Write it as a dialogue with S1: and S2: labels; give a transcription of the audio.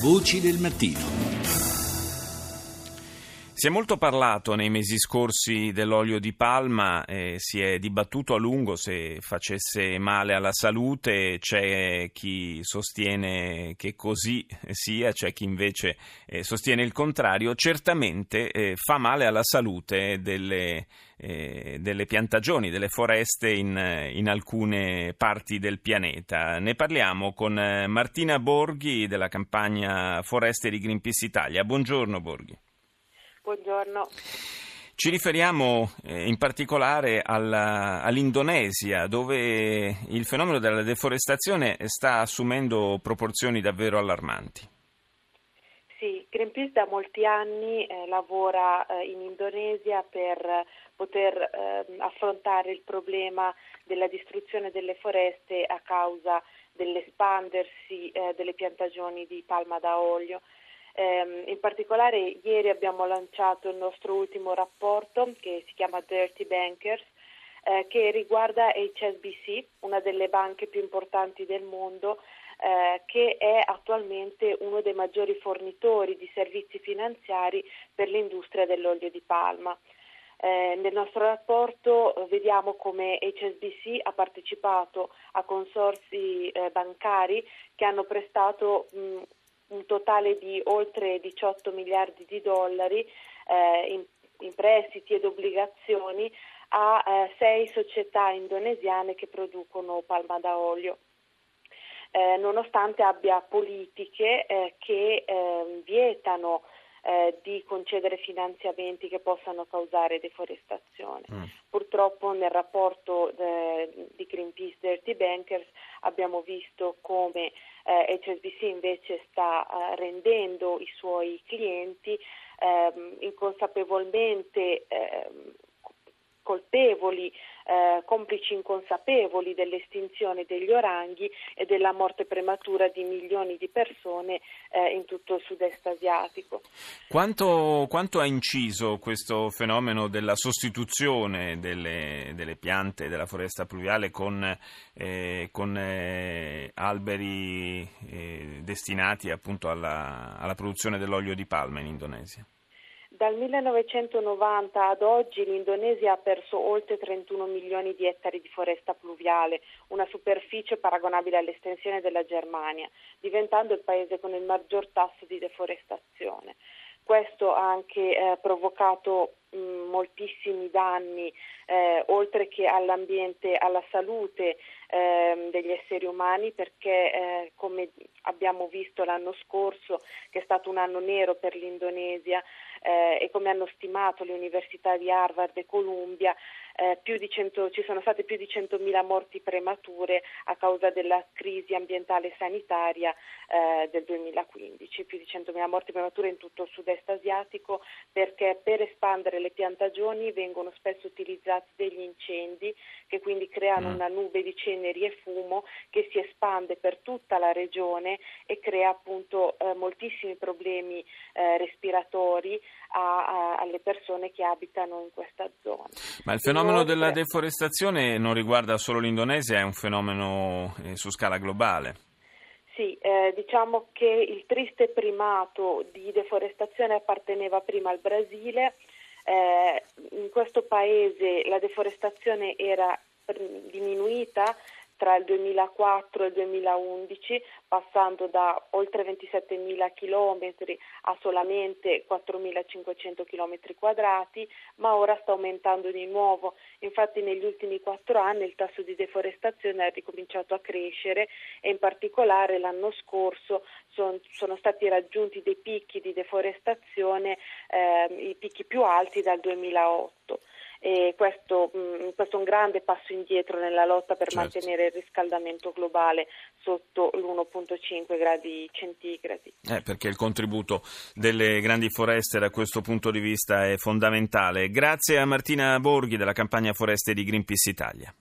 S1: Voci del mattino.
S2: Si è molto parlato nei mesi scorsi dell'olio di palma, eh, si è dibattuto a lungo se facesse male alla salute, c'è chi sostiene che così sia, c'è chi invece eh, sostiene il contrario. Certamente eh, fa male alla salute delle, eh, delle piantagioni, delle foreste in, in, alcune parti del pianeta. Ne parliamo con eh, Martina Borghi della campagna Foreste di Greenpeace Italia. Buongiorno Borghi.
S3: Buongiorno.
S2: Ci riferiamo eh, in particolare alla, all'Indonesia, dove il fenomeno della deforestazione sta assumendo proporzioni davvero allarmanti.
S3: Sì, Greenpeace da molti anni eh, lavora eh, in Indonesia per poter ehm, affrontare il problema della distruzione delle foreste a causa dell'espandersi eh, delle piantagioni di palma da olio. Eh, in particolare ieri abbiamo lanciato il nostro ultimo rapporto che si chiama Dirty Bankers eh, che riguarda HSBC, una delle banche più importanti del mondo eh, che è attualmente uno dei maggiori fornitori di servizi finanziari per l'industria dell'olio di palma. Eh, nel nostro rapporto vediamo come HSBC ha partecipato a consorsi eh, bancari che hanno prestato mh, un totale di oltre 18 miliardi di dollari eh, in, in, prestiti ed obbligazioni a eh, sei società indonesiane che producono palma da olio. Eh, nonostante abbia politiche eh, che ehm, vietano eh, di concedere finanziamenti che possano causare deforestazione. Mm. Purtroppo nel rapporto eh, di Greenpeace Dirty Bankers abbiamo visto come eh, HSBC invece sta eh, rendendo i suoi clienti ehm, inconsapevolmente ehm, colpevoli, eh, complici inconsapevoli dell'estinzione degli oranghi e della morte prematura di milioni di persone eh, in tutto il sud-est asiatico.
S2: Quanto, quanto, ha inciso questo fenomeno della sostituzione delle, delle piante della foresta pluviale con, eh, con eh, alberi eh, destinati appunto alla, alla produzione dell'olio di palma in Indonesia?
S3: Dal 1990 ad oggi l'Indonesia ha perso oltre 31 milioni di ettari di foresta pluviale, una superficie paragonabile all'estensione della Germania, diventando il paese con il maggior tasso di deforestazione. Questo ha anche eh, provocato moltissimi danni, eh, oltre che all'ambiente, alla salute eh, degli esseri umani, perché eh, come abbiamo visto l'anno scorso, che è stato un anno nero per l'Indonesia, eh, e come hanno stimato le università di Harvard e Columbia, eh, 100, ci sono state più di 100.000 morti premature a causa della crisi ambientale e sanitaria eh, del 2015, più di 100.000 morti premature in tutto il sud-est asiatico perché per espandere le piantagioni vengono spesso utilizzati degli incendi che quindi creano mm. una nube di ceneri e fumo che si espande per tutta la regione e crea appunto eh, moltissimi problemi eh, respiratori a, a, alle persone che abitano in questa zona.
S2: Ma il fenomeno fenomeno della deforestazione non riguarda solo l'Indonesia, è un fenomeno eh, su scala globale.
S3: Sì, eh, diciamo che il triste primato di deforestazione apparteneva prima al Brasile. Eh, in questo paese la deforestazione era diminuita tra il 2004 e il 2011, passando da oltre 27.000 km a solamente 4.500 km quadrati, ma ora sta aumentando di nuovo. Infatti negli ultimi quattro anni il tasso di deforestazione ha ricominciato a crescere e in particolare l'anno scorso son, sono stati raggiunti dei picchi di deforestazione, eh, i picchi più alti dal 2008 e questo, mh, mm, questo, è un grande passo indietro nella lotta per certo. mantenere il riscaldamento globale sotto l'1.5 gradi centigradi.
S2: Eh, perché il contributo delle grandi foreste da questo punto di vista è fondamentale. Grazie a Martina Borghi della campagna Foreste di Greenpeace Italia.